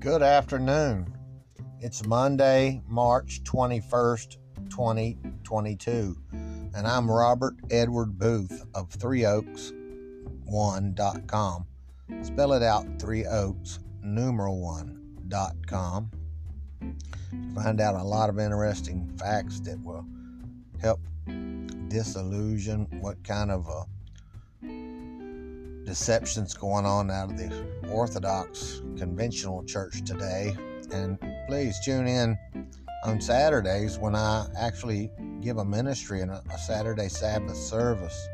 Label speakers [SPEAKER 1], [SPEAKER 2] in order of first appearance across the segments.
[SPEAKER 1] Good afternoon. It's Monday, March 21st, 2022, and I'm Robert Edward Boothe of Three Oaks One.com. Spell it out Three Oaks numeral one.com. Find out a lot of interesting facts that will help disillusion what kind of a deceptions going on out of the Orthodox conventional church today. And please tune in on Saturdays when I actually give a ministry and a, Saturday Sabbath service.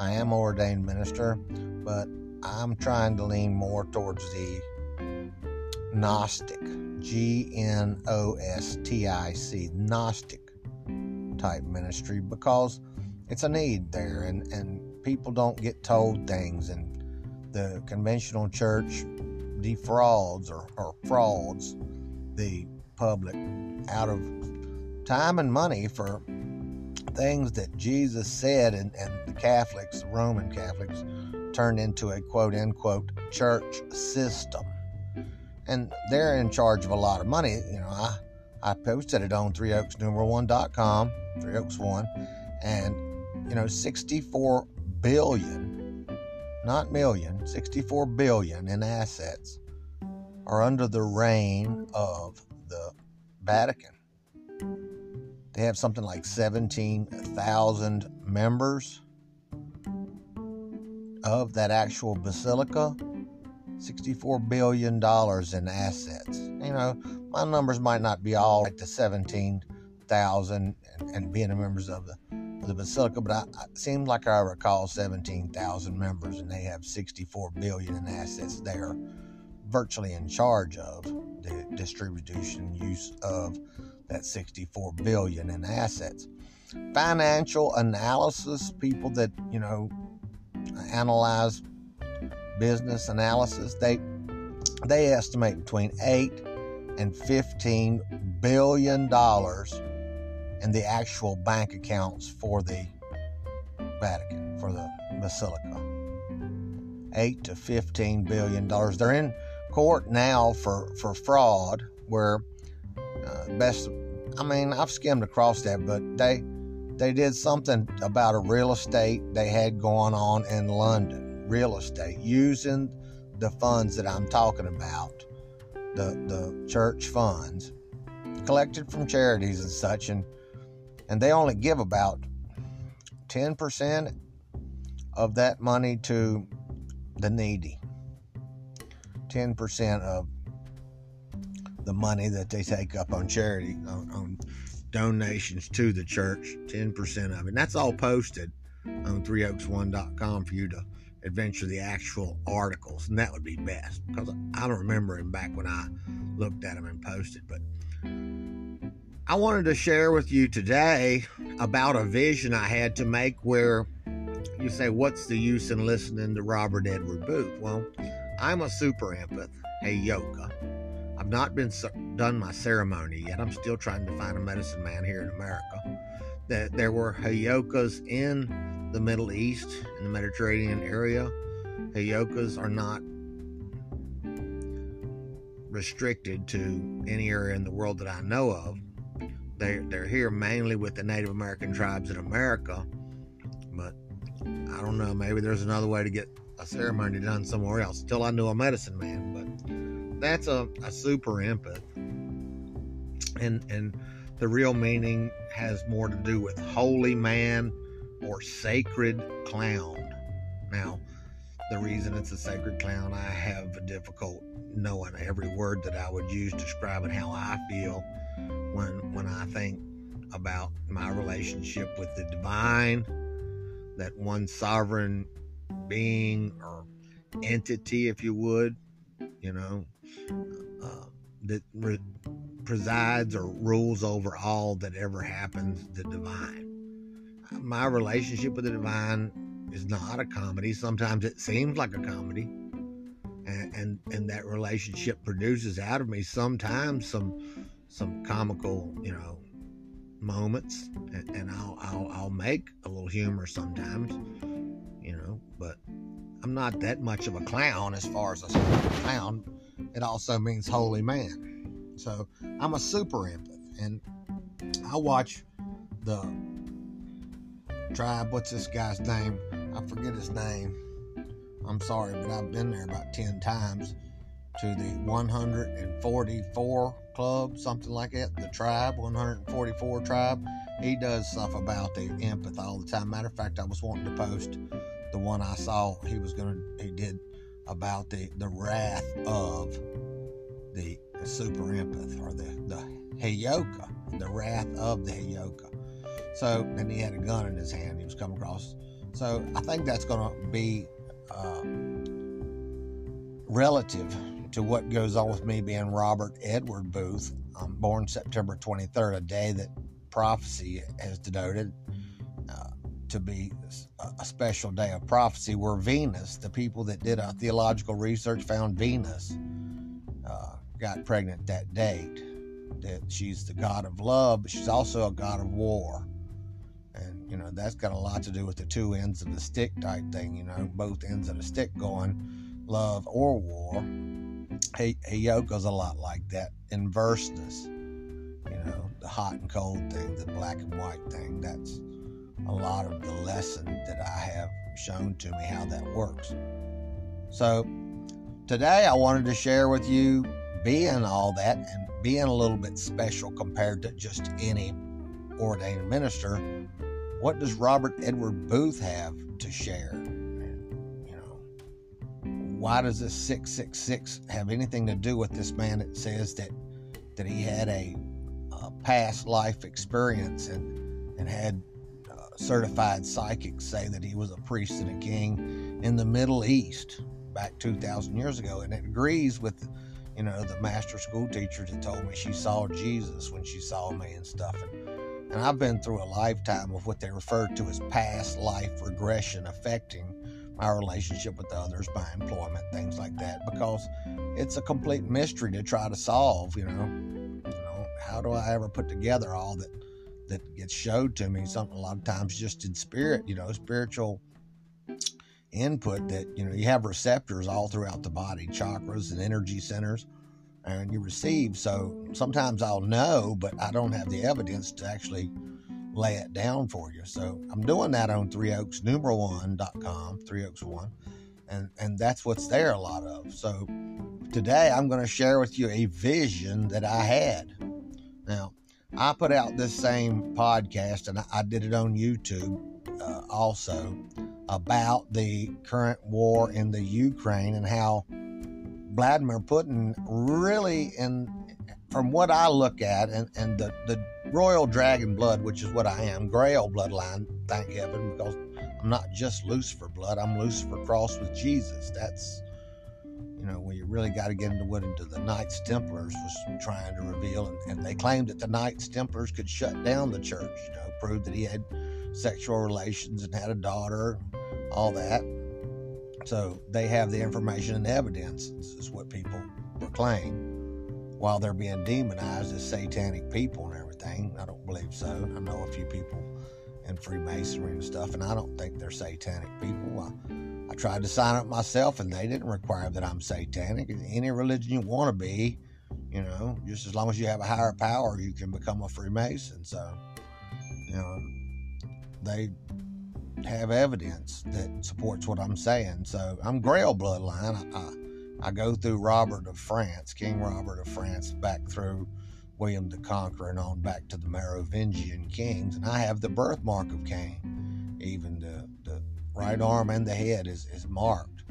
[SPEAKER 1] I am ordained minister, but I'm trying to lean more towards the Gnostic, G N O S T I C, Gnostic type ministry because it's a need there and, and people don't get told things and the conventional church defrauds or, or frauds the public out of time and money for things that Jesus said and, and the Catholics, the Roman Catholics, turned into a quote unquote church system. And they're in charge of a lot of money. You know, I, I posted it on 3oaks1.com, 3 oaks one, and you know, 64 billion, not million, 64 billion in assets are under the reign of the Vatican. They have something like 17,000 members of that actual basilica. $64 billion in assets. You know, my numbers might not be all like the 17,000 and, and being members of the the Basilica, but I, it seems like I recall 17,000 members and they have 64 billion in assets. They are virtually in charge of the distribution use of that 64 billion in assets. Financial analysis, people that, you know, analyze business analysis, they they estimate between 8 and 15 billion dollars and the actual bank accounts for the Vatican, for the Basilica. Eight to fifteen billion dollars. They're in court now for, for fraud, where uh, best. I mean, I've skimmed across that, but they they did something about a real estate they had going on in London. Real estate using the funds that I'm talking about, the the church funds collected from charities and such, and and they only give about 10% of that money to the needy. 10% of the money that they take up on charity, on, on donations to the church, 10% of it. And that's all posted on 3oaks1.com for you to adventure the actual articles. And that would be best because I don't remember them back when I looked at them and posted. But I wanted to share with you today about a vision I had to make where you say, What's the use in listening to Robert Edward Boothe? Well, I'm a super empath, Heyoka. I've not been done my ceremony yet. I'm still trying to find a medicine man here in America. That there were Heyokas in the Middle East, in the Mediterranean area. Heyokas are not restricted to any area in the world that I know of they're, they're here mainly with the Native American tribes in America, but I don't know. Maybe there's another way to get a ceremony done somewhere else. Until I knew a medicine man, but that's a, a super empath, and and the real meaning has more to do with holy man or sacred clown. Now, the reason it's a sacred clown, I have a difficult knowing every word that I would use describing how I feel when when I think about my relationship with the divine, that one sovereign being or entity, if you would, you know, uh, that re- presides or rules over all that ever happens, the divine. My relationship with the divine is not a comedy. Sometimes it seems like a comedy. And, and, and that relationship produces out of me sometimes some some comical, you know, moments, and, and I'll, I'll I'll make a little humor sometimes, you know, but I'm not that much of a clown as far as a clown. it also means holy man. So I'm a super empath, and I watch the tribe. What's this guy's name? I forget his name. I'm sorry, but I've been there about 10 times to the 144 club, something like that. The tribe, 144 tribe. He does stuff about the empath all the time. Matter of fact, I was wanting to post the one I saw he was to, he did about the, the wrath of the, super empath or the, the Heyoka, the wrath of the Heyoka. So, and he had a gun in his hand. He was coming across. So, I think that's going to be uh, relative to what goes on with me being Robert Edward Boothe. I'm born September 23rd, a day that prophecy has denoted uh, to be a special day of prophecy, where Venus, the people that did a theological research found Venus, uh, got pregnant that date. That she's the god of love, but she's also a god of war. And, you know, that's got a lot to do with the two ends of the stick type thing, you know, both ends of the stick going love or war. Hey, Heyoka's a lot like that. Inverseness, you know, the hot and cold thing, the black and white thing. That's a lot of the lesson that I have shown to me how that works. So today I wanted to share with you being all that and being a little bit special compared to just any ordained minister. What does Robert Edward Boothe have to share? Why does this 666 have anything to do with this man that says that that he had a, a past life experience and and had uh, certified psychics say that he was a priest and a king in the Middle East back 2,000 years ago. And it agrees with, you know, the master school teacher that told me she saw Jesus when she saw me and stuff. And, and I've been through a lifetime of what they refer to as past life regression affecting my relationship with others, my employment, things like that, because it's a complete mystery to try to solve, you know. You know, how do I ever put together all that that gets showed to me something a lot of times just in spirit you know spiritual input that you know you have receptors all throughout the body chakras and energy centers and you receive so sometimes i'll know but i don't have the evidence to actually lay it down for you. So i'm doing that on three oaks numeral one.com three oaks one and and that's what's there a lot of. So today i'm going to share with you a vision that i had. Now I put out this same podcast and I did it on YouTube uh, also about the current war in the Ukraine and how Vladimir Putin really, and from what I look at, and, and the, the royal dragon blood, which is what I am, Grail bloodline, thank heaven, because I'm not just Lucifer blood, I'm Lucifer crossed with Jesus. That's you know, when you really got to get into what into the Knights Templars was trying to reveal, and, and, they claimed that the Knights Templars could shut down the church, you know, prove that he had sexual relations and had a daughter, all that. So they have the information and evidence, is what people proclaim, while they're being demonized as satanic people and everything. I don't believe so. I know a few people in Freemasonry and stuff, and I don't think they're satanic people. I, I tried to sign up myself, and they didn't require that I'm satanic. Any religion you want to be, you know, just as long as you have a higher power, you can become a Freemason. So, you know, they have evidence that supports what I'm saying. So I'm Grail bloodline. I, I, I go through Robert of France, King Robert of France, back through William the Conqueror and on back to the Merovingian kings, and I have the birthmark of Cain, even the the right arm and the head is, is marked.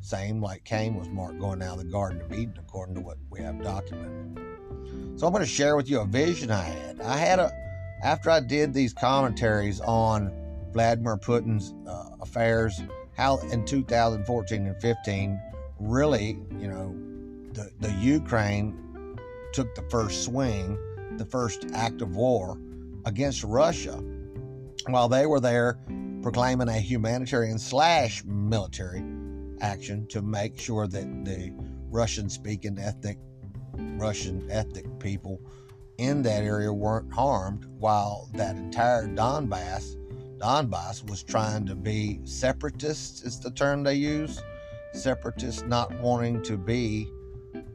[SPEAKER 1] Same like Cain was marked going out of the Garden of Eden, according to what we have documented. So I'm going to share with you a vision I had. I had a, after I did these commentaries on Vladimir Putin's uh, affairs, how in 2014 and 15, really, you know, the, the Ukraine took the first swing, the first act of war against Russia. While they were there proclaiming a humanitarian slash military action to make sure that the Russian speaking ethnic Russian ethnic people in that area weren't harmed while that entire Donbass Donbass was trying to be separatists is the term they use separatists not wanting to be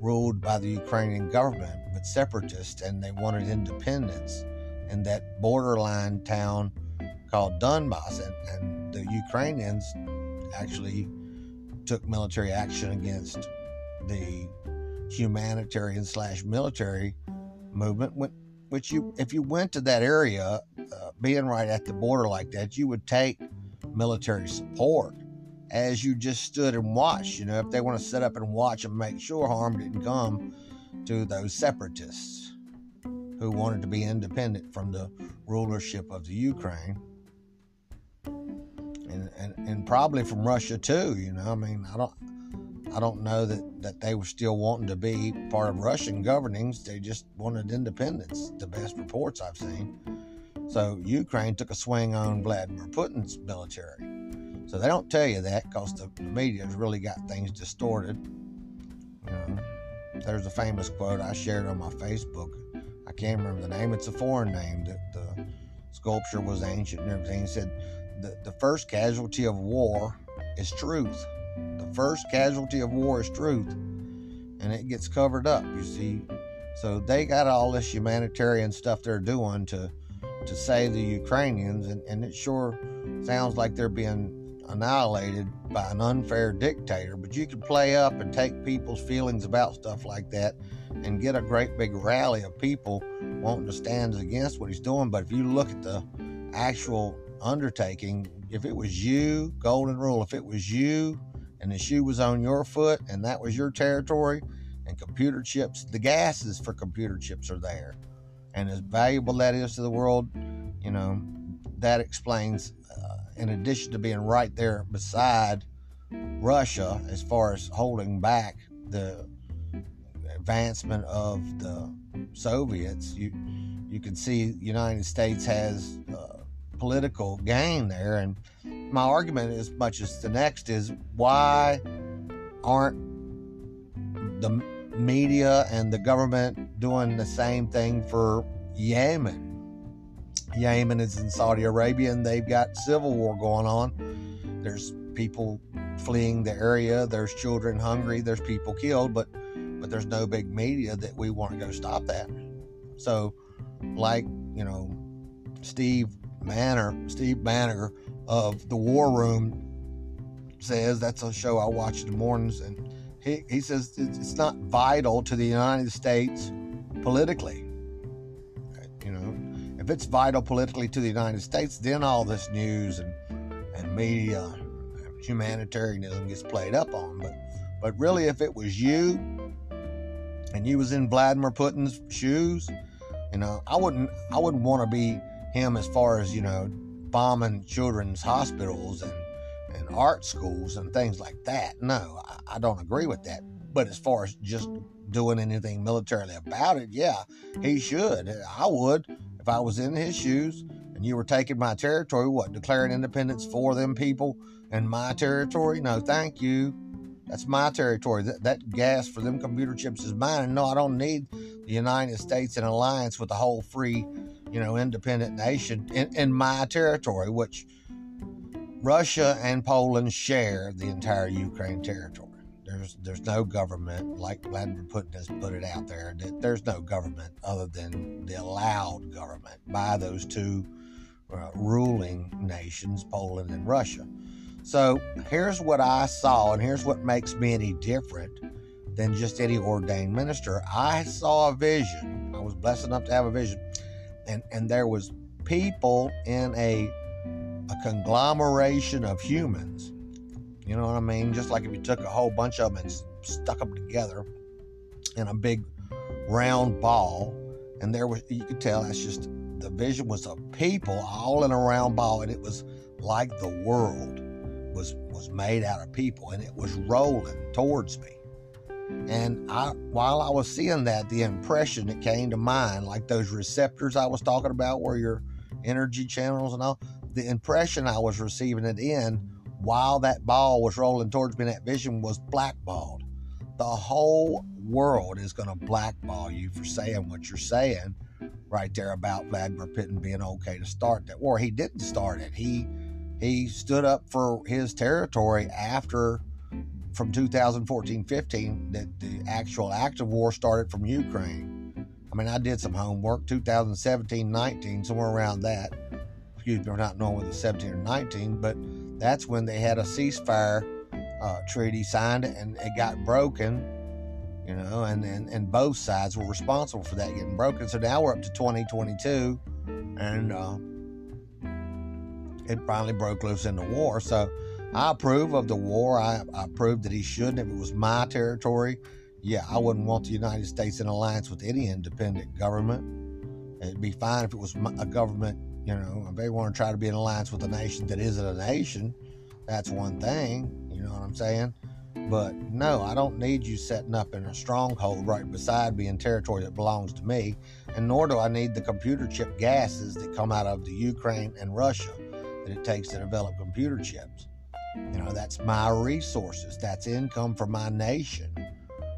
[SPEAKER 1] ruled by the Ukrainian government, but separatists, and they wanted independence in that borderline town called Donbass. And, and the Ukrainians actually took military action against the humanitarian slash military movement. Which you, if you went to that area, uh, being right at the border like that, you would take military support as you just stood and watched. You know, if they want to sit up and watch and make sure harm didn't come to those separatists who wanted to be independent from the rulership of the Ukraine. And, and, and probably from Russia too, you know. I mean, I don't I don't know that, that they were still wanting to be part of Russian governings. They just wanted independence, the best reports I've seen. So Ukraine took a swing on Vladimir Putin's military. So they don't tell you that because the, the media's really got things distorted. There's a famous quote I shared on my Facebook. I can't remember the name. It's a foreign name. The, the sculpture was ancient and everything. It said the, the first casualty of war is truth. The first casualty of war is truth. And it gets covered up, you see. So they got all this humanitarian stuff they're doing to to save the Ukrainians, and, and it sure sounds like they're being annihilated by an unfair dictator. But you can play up and take people's feelings about stuff like that and get a great big rally of people wanting to stand against what he's doing. But if you look at the actual undertaking, if it was you, golden rule, if it was you and the shoe was on your foot and that was your territory and computer chips, the gases for computer chips are there. And as valuable that is to the world, you know, that explains in addition to being right there beside Russia as far as holding back the advancement of the Soviets, you you can see United States has uh, political gain there. And my argument, as much as the next, is why aren't the media and the government doing the same thing for Yemen? Yemen is in Saudi Arabia and they've got civil war going on. There's people fleeing the area, there's children hungry, there's people killed, but but there's no big media that we want to go stop that. So like, you know, Steve Manner, Steve Bannon of the War Room says that's a show I watch in the mornings and he, he says it's not vital to the United States politically if it's vital politically to the United States, then all this news and, and media humanitarianism gets played up on. But but really, if it was you and you was in Vladimir Putin's shoes, you know, I wouldn't I wouldn't want to be him as far as you know bombing children's hospitals and and art schools and things like that. No, I, I don't agree with that. But as far as just doing anything militarily about it, yeah, he should. I would if I was in his shoes and you were taking my territory, what, declaring independence for them people and my territory? No, thank you. That's my territory. That, that gas for them computer chips is mine. And no, I don't need the United States in alliance with the whole free, you know, independent nation in, in my territory, which Russia and Poland share the entire Ukraine territory. There's there's no government like Vladimir Putin has put it out there. That there's no government other than the allowed government by those two uh, ruling nations, Poland and Russia. So here's what I saw, and here's what makes me any different than just any ordained minister. I saw a vision. I was blessed enough to have a vision, and and there was people in a a conglomeration of humans you know what I mean? Just like if you took a whole bunch of them and stuck them together in a big round ball, and there was you could tell that's just the vision was of people all in a round ball, and it was like the world was was made out of people, and it was rolling towards me. And I, while I was seeing that, the impression that came to mind, like those receptors I was talking about, where your energy channels and all, the impression I was receiving it in while that ball was rolling towards me, that vision was blackballed. The whole world is going to blackball you for saying what you're saying right there about Vladimir Putin being okay to start that war. He didn't start it. He he stood up for his territory after from 2014-15 that the actual act of war started from Ukraine. I mean, I did some homework 2017-19, somewhere around that. Excuse me, we're not knowing whether 17 or 19, but that's when they had a ceasefire uh, treaty signed and it got broken you know, and, and, and both sides were responsible for that getting broken. So now we're up to 2022, and uh, it finally broke loose in the war. So I approve of the war. I, I approve that he shouldn't. If it was my territory, yeah, I wouldn't want the United States in alliance with any independent government. It'd be fine if it was a government, you know, if they want to try to be in alliance with a nation that isn't a nation, that's one thing. You know what I'm saying? But no, I don't need you setting up in a stronghold right beside me in territory that belongs to me, and nor do I need the computer chip gases that come out of the Ukraine and Russia that it takes to develop computer chips. You know, that's my resources, that's income for my nation.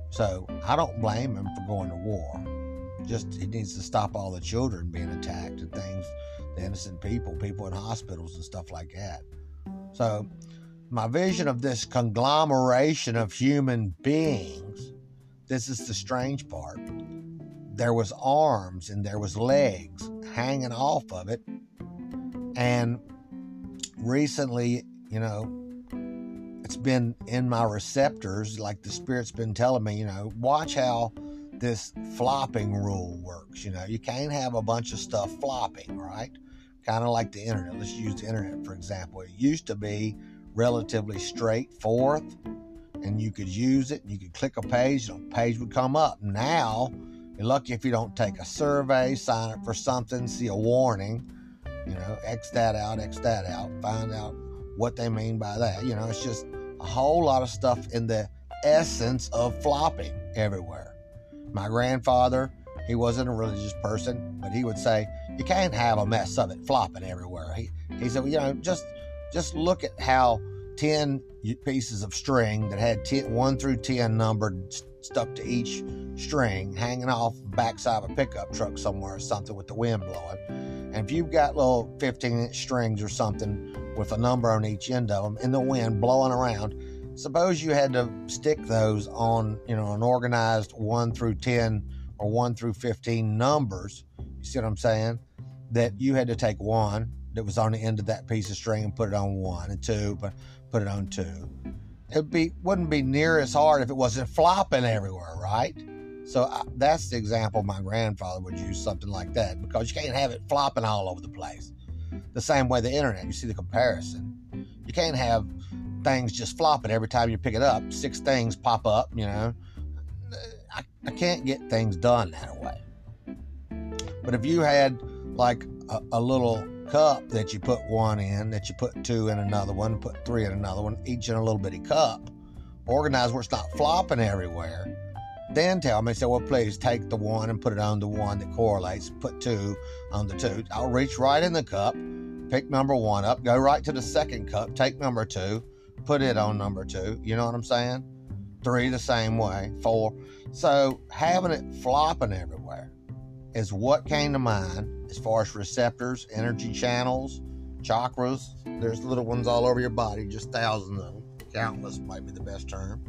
[SPEAKER 1] So I don't blame him for going to war. Just he needs to stop all the children being attacked and things, the innocent people, people in hospitals and stuff like that. So my vision of this conglomeration of human beings, this is the strange part. There was arms and there was legs hanging off of it. And recently, you know, it's been in my receptors, like the spirit's been telling me, you know, watch how this flopping rule works. You know, you can't have a bunch of stuff flopping, right? Kind of like the internet. Let's use the internet for example. It used to be relatively straightforward and you could use it. You could click a page, and a page would come up. Now, you're lucky if you don't take a survey, sign up for something, see a warning, you know, X that out, X that out, find out what they mean by that. You know, it's just a whole lot of stuff in the essence of flopping everywhere. My grandfather, he wasn't a religious person, but he would say, You can't have a mess of it flopping everywhere. He, he said, well, You know, just just look at how 10 pieces of string that had 10, 1 through 10 numbered stuck to each string hanging off the backside of a pickup truck somewhere or something with the wind blowing. And if you've got little 15 inch strings or something with a number on each end of them in the wind blowing around, suppose you had to stick those on, you know, an organized 1 through 10 or 1 through 15 numbers. You see what I'm saying? That you had to take one, that was on the end of that piece of string and put it on one and two, but put it on two. It be wouldn't be near as hard if it wasn't flopping everywhere, right? So I, that's the example my grandfather would use something like that because you can't have it flopping all over the place. The same way the internet, you see the comparison. You can't have things just flopping every time you pick it up. Six things pop up, you know. I, I can't get things done that way. But if you had like a, a little cup that you put one in, that you put two in another one, put three in another one, each in a little bitty cup. Organize where it's not flopping everywhere. Then tell me, say, well, please take the one and put it on the one that correlates. Put two on the two. I'll reach right in the cup, pick number one up, go right to the second cup, take number two, put it on number two. You know what I'm saying? Three the same way, four. So having it flopping everywhere is what came to mind as far as receptors, energy channels, chakras. There's little ones all over your body, just thousands of them. Countless might be the best term.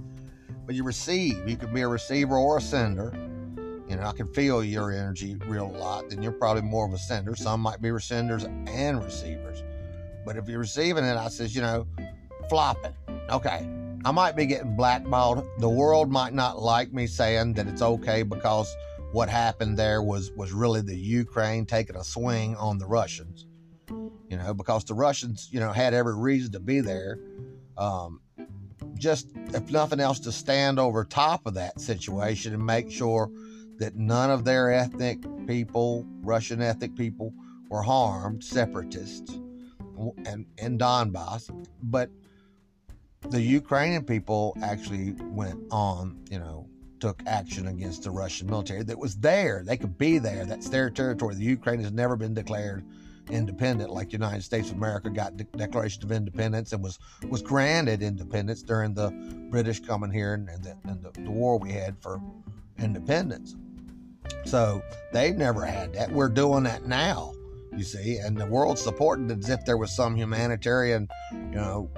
[SPEAKER 1] But you receive. You could be a receiver or a sender. You know, I can feel your energy real a lot. Then you're probably more of a sender. Some might be senders and receivers. But if you're receiving it, I says, you know, flopping. Okay, I might be getting blackballed. The world might not like me saying that it's okay because what happened there was was really the Ukraine taking a swing on the Russians. You know, because the Russians, you know, had every reason to be there. Um, just if nothing else, to stand over top of that situation and make sure that none of their ethnic people, Russian ethnic people, were harmed, separatists, and in Donbass. But the Ukrainian people actually went on, you know, took action against the Russian military that was there. They could be there. That's their territory. The Ukraine has never been declared independent like the United States of America got de- Declaration of Independence and was was granted independence during the British coming here and, and, the, and the, the war we had for independence. So they've never had that. We're doing that now, you see, and the world's supporting it as if there was some humanitarian, you know,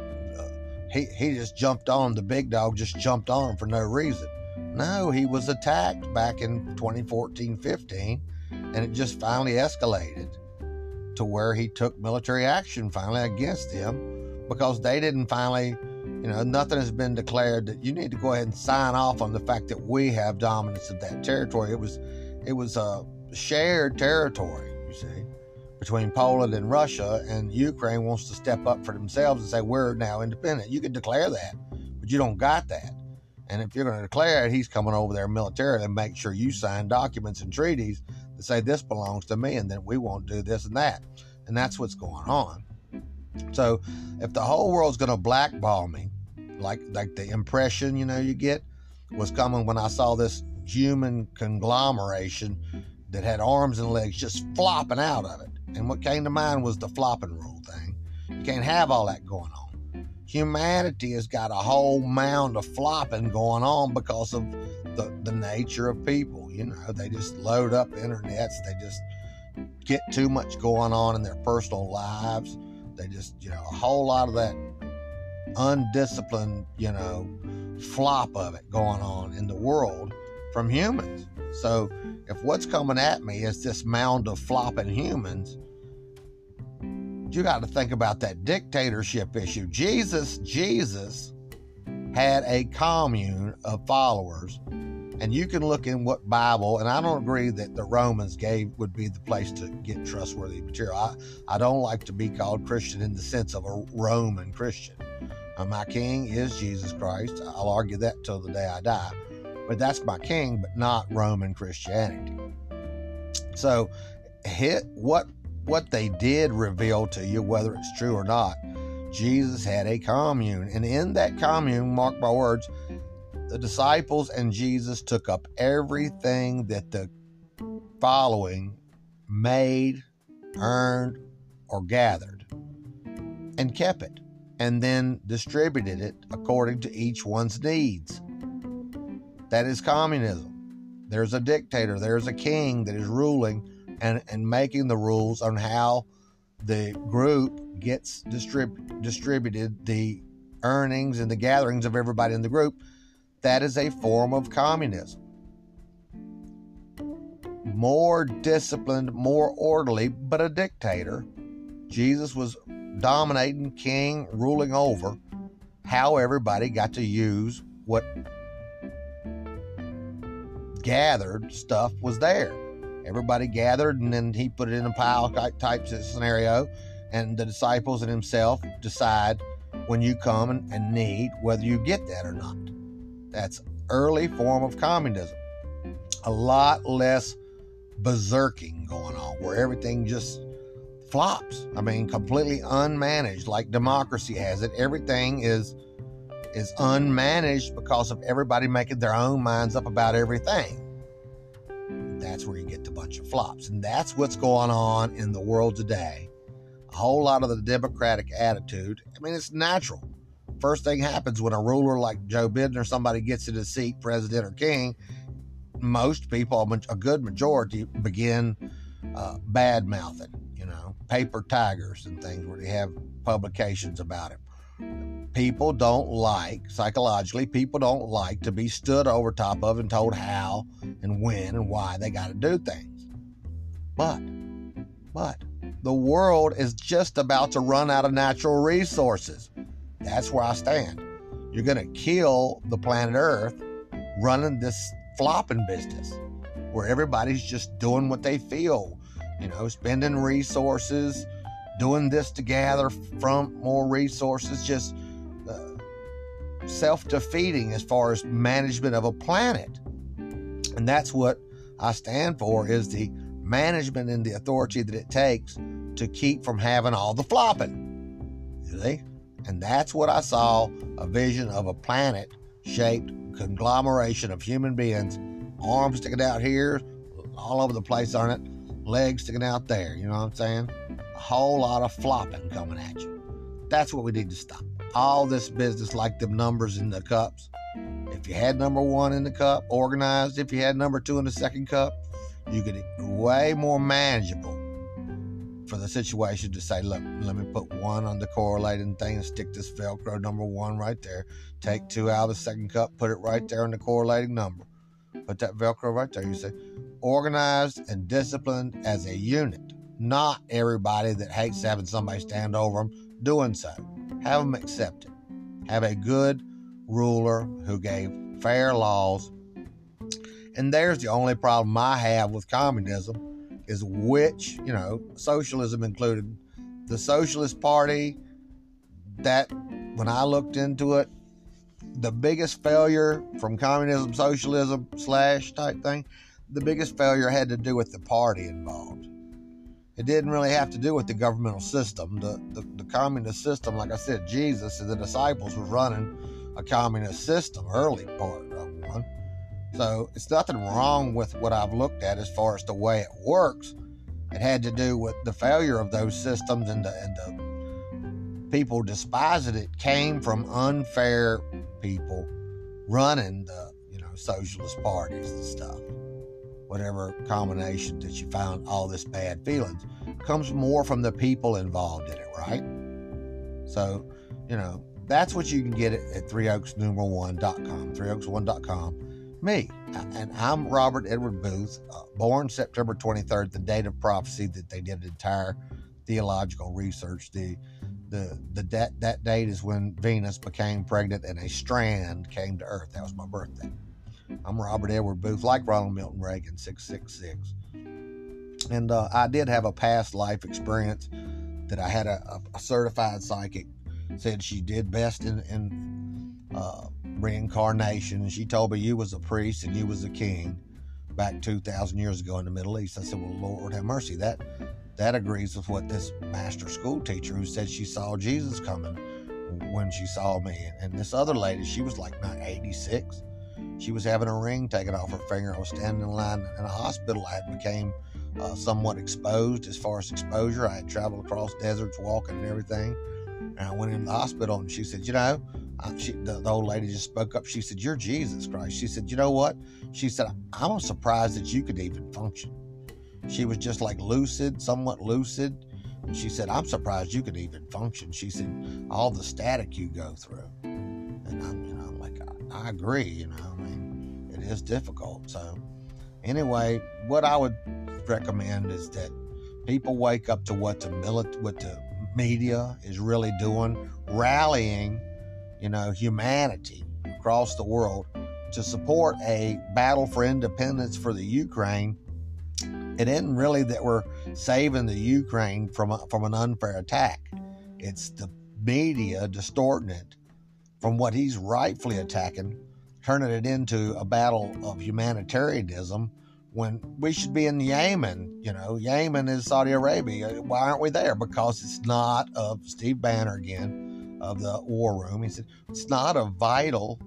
[SPEAKER 1] he, he just jumped on. The big dog just jumped on him for no reason. No, he was attacked back in 2014 15, and it just finally escalated to where he took military action finally against them because they didn't finally, you know, nothing has been declared that you need to go ahead and sign off on the fact that we have dominance of that territory. It was, it was a shared territory, you see, between Poland and Russia, and Ukraine wants to step up for themselves and say we're now independent. You can declare that, but you don't got that. And if you're going to declare it, he's coming over there militarily and make sure you sign documents and treaties that say this belongs to me and then we won't do this and that. And that's what's going on. So if the whole world's going to blackball me, like like the impression you know you get was coming when I saw this human conglomeration that had arms and legs just flopping out of it. And what came to mind was the flopping rule thing. You can't have all that going on humanity has got a whole mound of flopping going on because of the, the nature of people. You know, they just load up internets, they just get too much going on in their personal lives. They just, you know, a whole lot of that undisciplined, you know, flop of it going on in the world from humans. So if what's coming at me is this mound of flopping humans, you got to think about that dictatorship issue. Jesus, Jesus had a commune of followers. And you can look in what Bible, and I don't agree that the Romans gave would be the place to get trustworthy material. I, I don't like to be called Christian in the sense of a Roman Christian. Uh, my king is Jesus Christ. I'll argue that till the day I die. But that's my king, but not Roman Christianity. So, hit what what they did reveal to you, whether it's true or not. Jesus had a commune, and in that commune, mark my words, the disciples and Jesus took up everything that the following made, earned, or gathered and kept it, and then distributed it according to each one's needs. That is communism. There's a dictator, there's a king that is ruling and, and making the rules on how the group gets distrib- distributed the earnings and the gatherings of everybody in the group, that is a form of communism. More disciplined, more orderly, but a dictator. Jesus was dominating, king, ruling over how everybody got to use what gathered stuff was there. Everybody gathered, and then he put it in a pile type scenario, and the disciples and himself decide when you come and, and need whether you get that or not. That's early form of communism. A lot less berserking going on, where everything just flops. I mean, completely unmanaged, like democracy has it. Everything is is unmanaged because of everybody making their own minds up about everything that's where you get the bunch of flops. And that's what's going on in the world today. A whole lot of the Democratic attitude. I mean, it's natural. First thing happens when a ruler like Joe Biden or somebody gets in a seat, president or king, most people, a good majority, begin uh, bad mouthing, you know, paper tigers and things where they have publications about it people don't like, psychologically, people don't like to be stood over top of and told how and when and why they got to do things. But, but, the world is just about to run out of natural resources. That's where I stand. You're going to kill the planet Earth running this flopping business where everybody's just doing what they feel, you know, spending resources, doing this to gather from more resources, just uh, self defeating as far as management of a planet. And that's what I stand for is the management and the authority that it takes to keep from having all the flopping. You see? And that's what I saw a vision of a planet shaped conglomeration of human beings, arms sticking out here, all over the place on it, legs sticking out there. You know what I'm saying? Whole lot of flopping coming at you. That's what we need to stop all this business like the numbers in the cups. If you had number one in the cup, organized, if you had number two in the second cup, you could way more manageable for the situation to say, look, let me put one on the correlating thing and stick this Velcro number one right there. Take two out of the second cup, put it right there in the correlating number. Put that Velcro right there. You say, organized and disciplined as a unit, not everybody that hates mm-hmm. having somebody stand over them doing so. Have them accept it. Have a good ruler who gave fair laws. And there's the only problem I have with communism is which, you know, socialism included. The Socialist Party, that when I looked into it, the biggest failure from communism, socialism, slash type thing, the biggest failure had to do with the party involved. It didn't really have to do with the governmental system. The, the, the communist system, like I said, Jesus and the disciples was running a communist system, early part of one. So it's nothing wrong with what I've looked at as far as the way it works. It had to do with the failure of those systems and the, and the people despising it came from unfair people running the you know socialist parties and stuff. Whatever combination that you found all this bad feelings comes more from the people involved in it, right? So, you know, that's what you can get at 3oaksnumeral1.com, 3oaks1.com me. And I'm Robert Edward Boothe, uh, born September 23rd, the date of prophecy that they did an entire theological research. The the the that that date is when Venus became pregnant and a strand came to Earth. That was my birthday. I'm Robert Edward Boothe, like Ronald Milton Reagan, 666. And uh, I did have a past life experience that I had a, a certified psychic said she did best in, in uh, reincarnation, and she told me you was a priest and you was a king back 2,000 years ago in the Middle East. I said, well, Lord have mercy. That that agrees with what this master school teacher who said she saw Jesus coming when she saw me. And this other lady, she was like 86. She was having a ring taken off her finger. I was standing in line in a hospital. I had became uh, somewhat exposed as far as exposure. I had traveled across deserts, walking and everything. And I went in the hospital, and she said, "You know, she, the, the, old lady just spoke up. She said, You're Jesus Christ. She said, You know what? She said, I'm surprised that you could even function. She was just like lucid, somewhat lucid. And she said, I'm surprised you could even function. She said, All the static you go through. And I'm, I, agree, you know, I mean, it is difficult. So, anyway, what I would recommend is that people wake up to what the milit- what the media is really doing, rallying you know, humanity across the world to support a battle for independence for the Ukraine. It isn't really that we're saving the Ukraine from a, from an unfair attack. It's the media distorting it from what he's rightfully attacking, turning it into a battle of humanitarianism when we should be in Yemen. You know, Yemen is Saudi Arabia. Why aren't we there? Because it's not of Steve Bannon again of the war room. He said, it's not a vital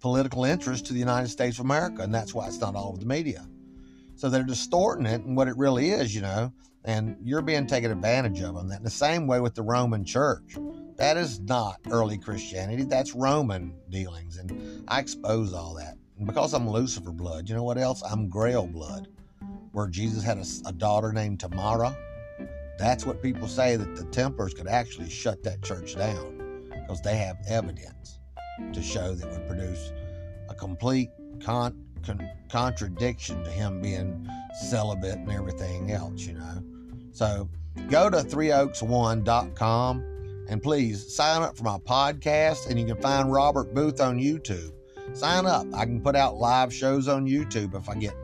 [SPEAKER 1] political interest to the United States of America, and that's why it's not all over the media. So they're distorting it and what it really is, you know, and you're being taken advantage of on that. In the same way with the Roman church. That is not early Christianity, that's Roman dealings, and I expose all that. And because I'm Lucifer blood, you know what else? I'm Grail blood, where Jesus had a, a daughter named Tamara that's what people say that the Templars could actually shut that church down because they have evidence to show that would produce a complete con- con- contradiction to him being celibate and everything else, you know. So go to threeoaks1.com and please sign up for my podcast and you can find Robert Boothe on YouTube. Sign up. I can put out live shows on YouTube if I get,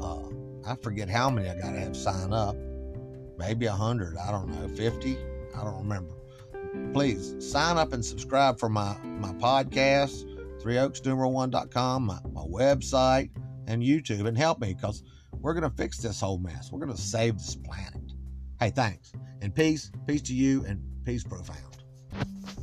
[SPEAKER 1] uh, I forget how many I got to have sign up maybe 100, I don't know, 50, I don't remember. Please sign up and subscribe for my, my podcast, 3oaksnumeral1.com, my, my website, and YouTube, and help me because we're going to fix this whole mess. We're going to save this planet. Hey, thanks. And peace, peace to you, and peace profound.